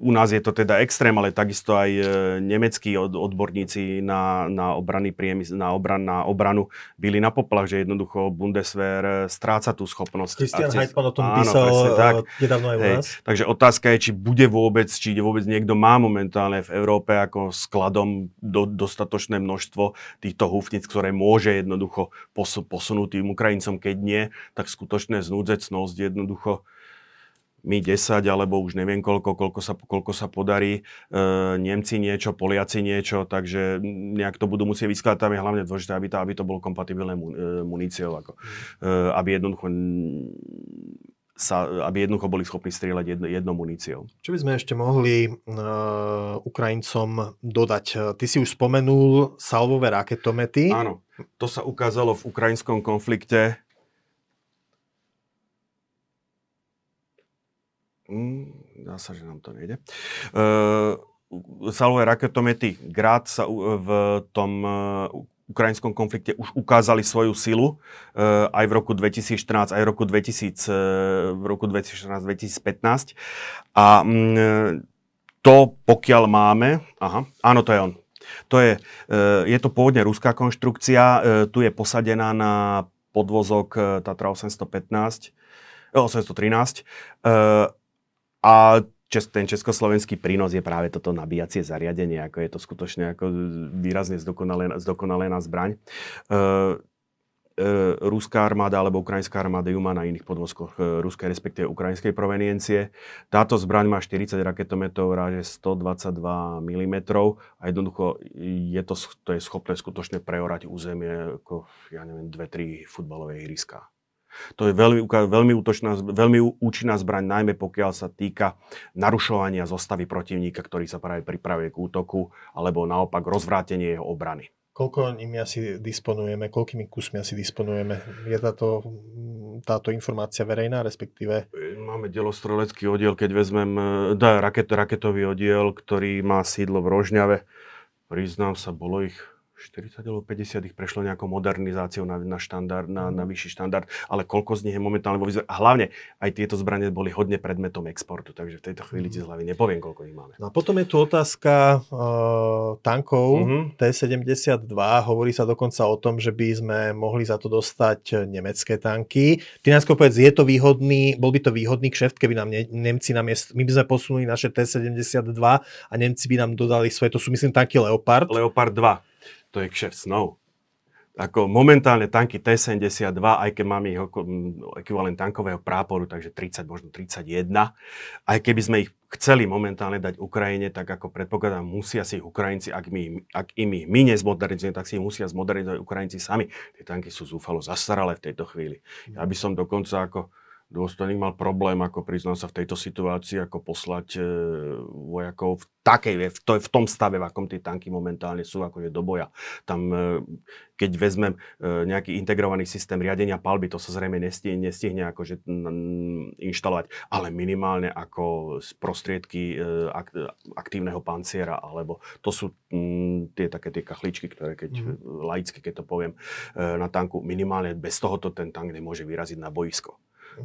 S2: u nás je to teda extrém, ale takisto aj e, nemeckí odborníci na, na, obrany priemys- na, obran, na obranu byli na poplach, že jednoducho Bundeswehr e, stráca tú schopnosť.
S1: Christian Heitmann o tom áno, písal e, tak. nedávno aj u nás.
S2: Takže otázka je, či bude vôbec, či vôbec niekto má momentálne v Európe ako skladom do, dostatočné množstvo týchto húfnic, ktoré môže jednoducho posunúť tým Ukrajincom, keď nie, tak skutočné znúdzecnosť jednoducho my 10 alebo už neviem koľko, koľko sa, koľko sa podarí. E, Nemci niečo, Poliaci niečo, takže nejak to budú musieť vyskladať. Tam je hlavne dôležité, aby to, aby to bolo kompatibilné mu, e, muníciou, ako, e, aby jednoducho sa, aby jednoducho boli schopní strieľať jedno, jedno muníciou.
S1: Čo by sme ešte mohli uh, Ukrajincom dodať? Ty si už spomenul salvové raketomety.
S2: Áno, to sa ukázalo v ukrajinskom konflikte Mm, dá sa, že nám to nejde. Uh, salové raketomety Grad sa v tom uh, ukrajinskom konflikte už ukázali svoju silu uh, aj v roku 2014, aj v roku, 2000, uh, v roku 2014-2015. A um, to, pokiaľ máme... Aha, áno, to je on. To je, uh, je to pôvodne ruská konštrukcia, tu je posadená na podvozok Tatra 815, 813. A čes, ten československý prínos je práve toto nabíjacie zariadenie, ako je to skutočne ako výrazne zdokonalená, zdokonalená zbraň. E, ruská armáda alebo ukrajinská armáda ju má na iných podvozkoch e, ruskej, respektíve ukrajinskej proveniencie. Táto zbraň má 40 raketometov ráže 122 mm a jednoducho je to, to je schopné skutočne preorať územie ako, ja neviem, 2-3 futbalové ihriska. To je veľmi, veľmi, útočná, veľmi účinná zbraň, najmä pokiaľ sa týka narušovania zostavy protivníka, ktorý sa práve pripravuje k útoku, alebo naopak rozvrátenie jeho obrany.
S1: Koľko nimi asi disponujeme, koľkými kusmi asi disponujeme? Je táto, táto informácia verejná, respektíve?
S2: Máme delostrelecký oddiel, keď vezmem, dá raket, raketový oddiel, ktorý má sídlo v Rožňave. Priznám sa, bolo ich 40 alebo 50 ich prešlo nejakou modernizáciou na, na, štandard, na, na vyšší štandard, ale koľko z nich je momentálne vo výzve. A hlavne aj tieto zbranie boli hodne predmetom exportu, takže v tejto chvíli ti z hlavy nepoviem, koľko ich máme.
S1: No a potom je tu otázka uh, tankov mm-hmm. T-72. Hovorí sa dokonca o tom, že by sme mohli za to dostať nemecké tanky. Ty nás povedz, je to výhodný, bol by to výhodný kšeft, keby nám ne, Nemci namiest, my by sme posunuli naše T-72 a Nemci by nám dodali svoje, to sú myslím tanky Leopard.
S2: Leopard 2 to je kšeft snov. Ako momentálne tanky T-72, aj keď máme ich ekvivalent tankového práporu, takže 30, možno 31, aj keby sme ich chceli momentálne dať Ukrajine, tak ako predpokladám, musia si ich Ukrajinci, ak, my, ak im ich my nezmodernizujeme, tak si ich musia zmodernizovať Ukrajinci sami. Tie tanky sú zúfalo zastaralé v tejto chvíli. Ja by som dokonca ako dôstojník mal problém, ako priznám sa v tejto situácii, ako poslať e, vojakov v takej, v, to, v tom stave, v akom tie tanky momentálne sú, akože do boja. Tam, e, keď vezmem e, nejaký integrovaný systém riadenia palby, to sa zrejme nestihne, nestihne akože inštalovať, ale minimálne ako prostriedky e, ak, aktívneho panciera, alebo to sú m, tie také tie kachličky, ktoré keď mm. laicky, keď to poviem, e, na tanku, minimálne bez tohoto ten tank nemôže vyraziť na boisko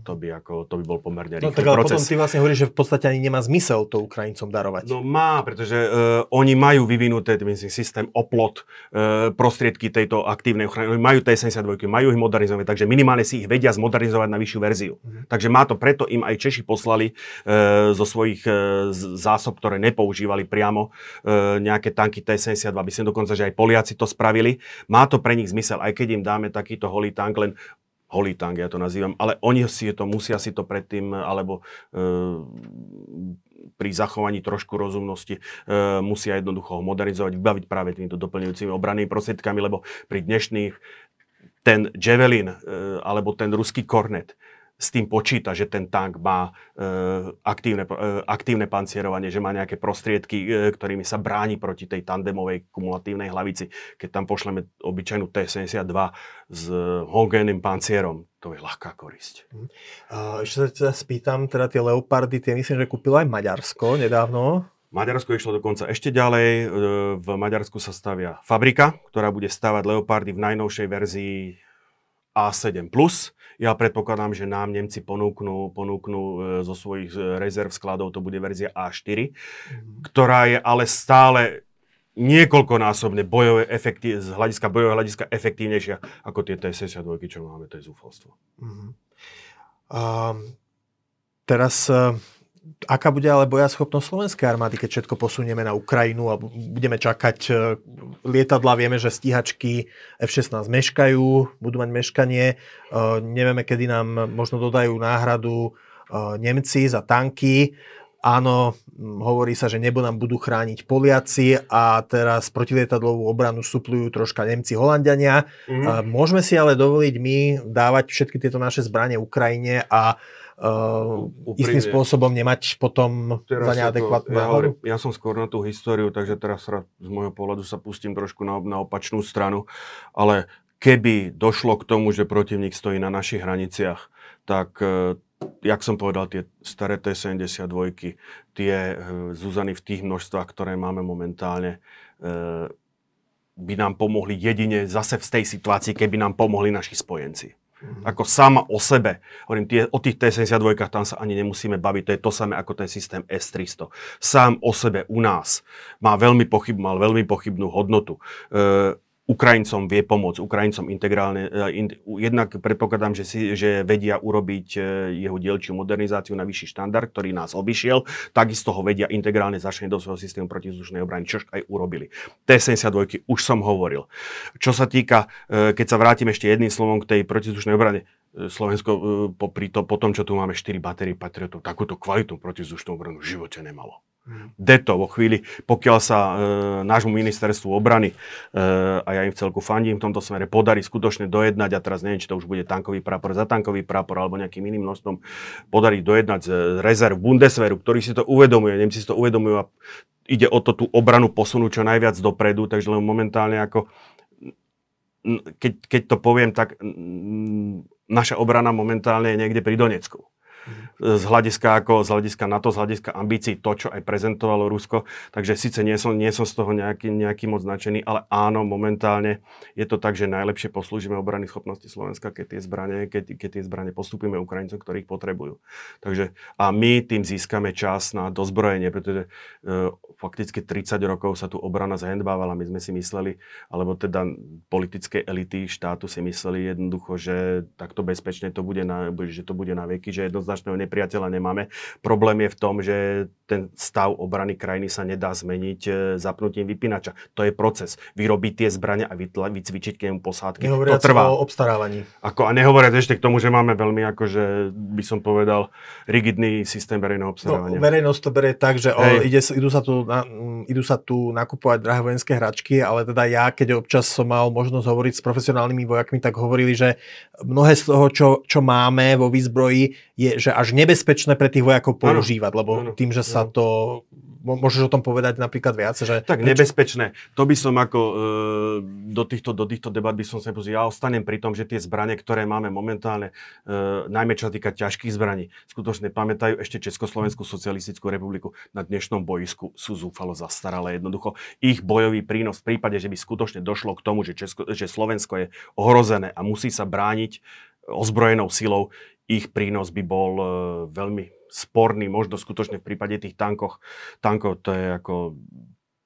S2: to by, ako, to by bol pomerne no rýchly no, tak ale
S1: proces. potom ty vlastne hovoríš, že v podstate ani nemá zmysel to Ukrajincom darovať.
S2: No má, pretože uh, oni majú vyvinuté myslím, systém oplot uh, prostriedky tejto aktívnej ochrany. Oni majú T-72, majú ich modernizovať, takže minimálne si ich vedia zmodernizovať na vyššiu verziu. Uh-huh. Takže má to, preto im aj Češi poslali uh, zo svojich uh, zásob, ktoré nepoužívali priamo uh, nejaké tanky T-72, aby si dokonca, že aj Poliaci to spravili. Má to pre nich zmysel, aj keď im dáme takýto holý tank, len holý tank, ja to nazývam, ale oni si to, musia si to predtým, alebo e, pri zachovaní trošku rozumnosti e, musia jednoducho ho modernizovať, vybaviť práve týmito doplňujúcimi obrannými prostriedkami, lebo pri dnešných ten Javelin e, alebo ten ruský Kornet s tým počíta, že ten tank má e, aktívne, e, aktívne pancierovanie, že má nejaké prostriedky, e, ktorými sa bráni proti tej tandemovej kumulatívnej hlavici. Keď tam pošleme obyčajnú T-72 s homogénnym pancierom, to je ľahká korisť.
S1: Uh, ešte sa teda spýtam, teda tie Leopardy, tie myslím, že kúpilo aj Maďarsko nedávno.
S2: Maďarsko išlo dokonca ešte ďalej. E, v Maďarsku sa stavia fabrika, ktorá bude stavať Leopardy v najnovšej verzii A7+. Ja predpokladám, že nám Nemci ponúknú, ponúknú e, zo svojich e, rezerv skladov, to bude verzia A4, mm. ktorá je ale stále niekoľkonásobne bojové efekty, z hľadiska bojového hľadiska efektívnejšia ako tie T-72, čo máme, to je zúfalstvo. Mm.
S1: Uh, teraz uh, aká bude ale bojaschopnosť slovenskej armády, keď všetko posunieme na Ukrajinu a budeme čakať e, lietadla, vieme, že stíhačky F-16 meškajú, budú mať meškanie, e, nevieme, kedy nám možno dodajú náhradu e, Nemci za tanky, Áno, hovorí sa, že nebo nám budú chrániť Poliaci a teraz protilietadlovú obranu suplujú troška Nemci, Holandiania. Mm. Môžeme si ale dovoliť my dávať všetky tieto naše zbranie Ukrajine a uh, istým spôsobom nemať potom teraz za neadekvátnu
S2: ja, hovorím, ja som skôr na tú históriu, takže teraz z môjho pohľadu sa pustím trošku na, na opačnú stranu, ale keby došlo k tomu, že protivník stojí na našich hraniciach, tak uh, jak som povedal, tie staré T-72, tie uh, zúzany v tých množstvách, ktoré máme momentálne, uh, by nám pomohli jedine zase v tej situácii, keby nám pomohli naši spojenci. Mm-hmm. Ako sama o sebe. Hovorím, tie, o tých T-72 tam sa ani nemusíme baviť. To je to samé ako ten systém S-300. Sám o sebe u nás má veľmi pochyb, mal veľmi pochybnú hodnotu. E, Ukrajincom vie pomôcť, Ukrajincom integrálne. In, jednak predpokladám, že, si, že vedia urobiť jeho dielčiu modernizáciu na vyšší štandard, ktorý nás obišiel, takisto ho vedia integrálne začne do svojho systému protizdušnej obrany, čož aj urobili. T-72 už som hovoril. Čo sa týka, keď sa vrátim ešte jedným slovom k tej protizdušnej obrane, Slovensko popri to, po tom, čo tu máme 4 batérie Patriotov, takúto kvalitnú protizdušnú obranu v živote nemalo. Deto vo chvíli, pokiaľ sa e, nášmu ministerstvu obrany, e, a ja im celku fandím v tomto smere, podarí skutočne dojednať, a teraz neviem, či to už bude tankový prápor za tankový prápor alebo nejakým iným množstvom, podarí dojednať z rezerv Bundeswehru, ktorý si to uvedomuje, Nemci si to uvedomujú a ide o to tú obranu posunúť čo najviac dopredu, takže len momentálne ako keď, keď to poviem, tak naša obrana momentálne je niekde pri Donecku z hľadiska, ako, z hľadiska NATO, z hľadiska ambícií, to, čo aj prezentovalo Rusko. Takže síce nie som, nie som z toho nejaký, nejaký moc značený, ale áno, momentálne je to tak, že najlepšie poslúžime obrany schopnosti Slovenska, keď tie zbranie, keď, keď tie zbranie postupíme Ukrajincom, ktorých potrebujú. Takže a my tým získame čas na dozbrojenie, pretože e, fakticky 30 rokov sa tu obrana zhendbávala. My sme si mysleli, alebo teda politické elity štátu si mysleli jednoducho, že takto bezpečne to bude na, že to bude na veky, že jednoznačného nepriateľa nemáme. Problém je v tom, že ten stav obrany krajiny sa nedá zmeniť e, zapnutím vypínača. To je proces. Vyrobiť tie zbrania a vycvičiť k nemu posádky.
S1: Nehovoriac
S2: to trvá.
S1: o obstarávaní.
S2: Ako, a nehovoriac ešte k tomu, že máme veľmi, akože by som povedal, rigidný systém verejného obstarávania.
S1: No, verejnosť to berie tak, že o, ide, idú, sa tu na, idú sa tu nakupovať drahé vojenské hračky, ale teda ja, keď občas som mal možnosť hovoriť s profesionálnymi vojakmi, tak hovorili, že mnohé z toho, čo, čo máme vo výzbroji, je že až nebezpečné pre tých vojakov používať, lebo ano. tým, že sa to môžeš o tom povedať napríklad viac? Že
S2: tak nebezpečné. To by som ako e, do, týchto, do týchto debat by som sa nepozrel. Ja ostanem pri tom, že tie zbranie, ktoré máme momentálne, e, najmä čo sa týka ťažkých zbraní, skutočne pamätajú ešte Československú socialistickú republiku na dnešnom bojisku sú zúfalo zastaralé. Jednoducho ich bojový prínos v prípade, že by skutočne došlo k tomu, že, Česko, že Slovensko je ohrozené a musí sa brániť ozbrojenou silou, ich prínos by bol e, veľmi sporný, možno skutočne v prípade tých tankoch, tankov to je ako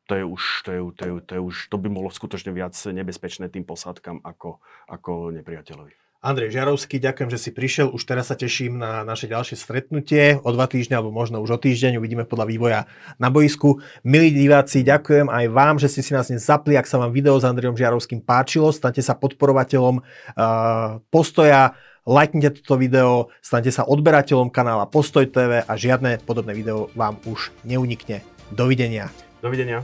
S2: to je už, to je, to je, to je už, to by bolo skutočne viac nebezpečné tým posádkam ako, ako nepriateľovi.
S1: Andrej Žiarovský, ďakujem, že si prišiel. Už teraz sa teším na naše ďalšie stretnutie. O dva týždne, alebo možno už o týždeň, uvidíme podľa vývoja na boisku. Milí diváci, ďakujem aj vám, že ste si nás dnes zapli. Ak sa vám video s Andrejom Žiarovským páčilo, stante sa podporovateľom uh, postoja lajknite toto video, stante sa odberateľom kanála Postoj TV a žiadne podobné video vám už neunikne. Dovidenia.
S2: Dovidenia.